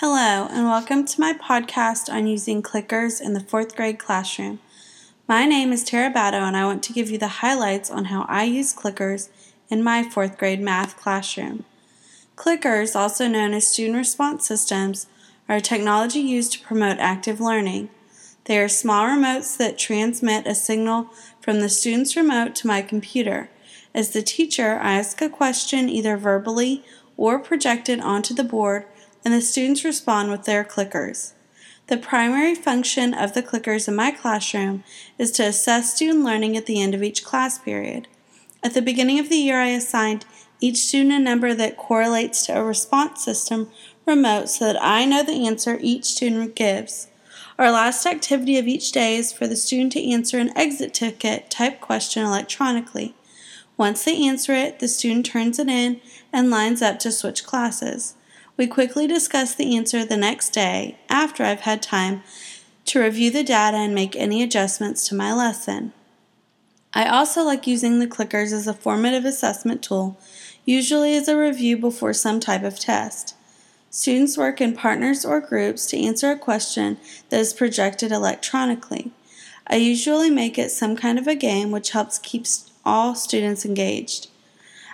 Hello, and welcome to my podcast on using clickers in the fourth grade classroom. My name is Tara Batto, and I want to give you the highlights on how I use clickers in my fourth grade math classroom. Clickers, also known as student response systems, are a technology used to promote active learning. They are small remotes that transmit a signal from the student's remote to my computer. As the teacher, I ask a question either verbally or projected onto the board and the students respond with their clickers. The primary function of the clickers in my classroom is to assess student learning at the end of each class period. At the beginning of the year, I assigned each student a number that correlates to a response system remote so that I know the answer each student gives. Our last activity of each day is for the student to answer an exit ticket type question electronically. Once they answer it, the student turns it in and lines up to switch classes. We quickly discuss the answer the next day after I've had time to review the data and make any adjustments to my lesson. I also like using the clickers as a formative assessment tool, usually as a review before some type of test. Students work in partners or groups to answer a question that is projected electronically. I usually make it some kind of a game which helps keep all students engaged.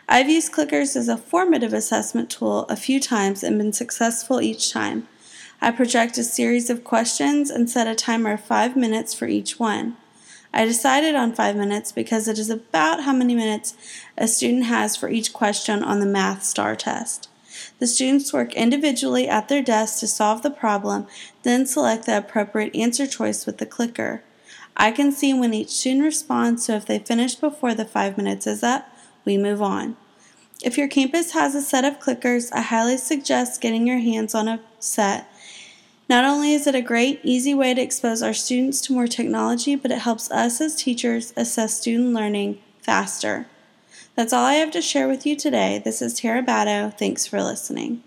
I've used clickers as a formative assessment tool a few times and been successful each time. I project a series of questions and set a timer of five minutes for each one. I decided on five minutes because it is about how many minutes a student has for each question on the Math STAR test. The students work individually at their desk to solve the problem, then select the appropriate answer choice with the clicker. I can see when each student responds, so if they finish before the five minutes is up, we move on. If your campus has a set of clickers, I highly suggest getting your hands on a set. Not only is it a great, easy way to expose our students to more technology, but it helps us as teachers assess student learning faster. That's all I have to share with you today. This is Tara Batto. Thanks for listening.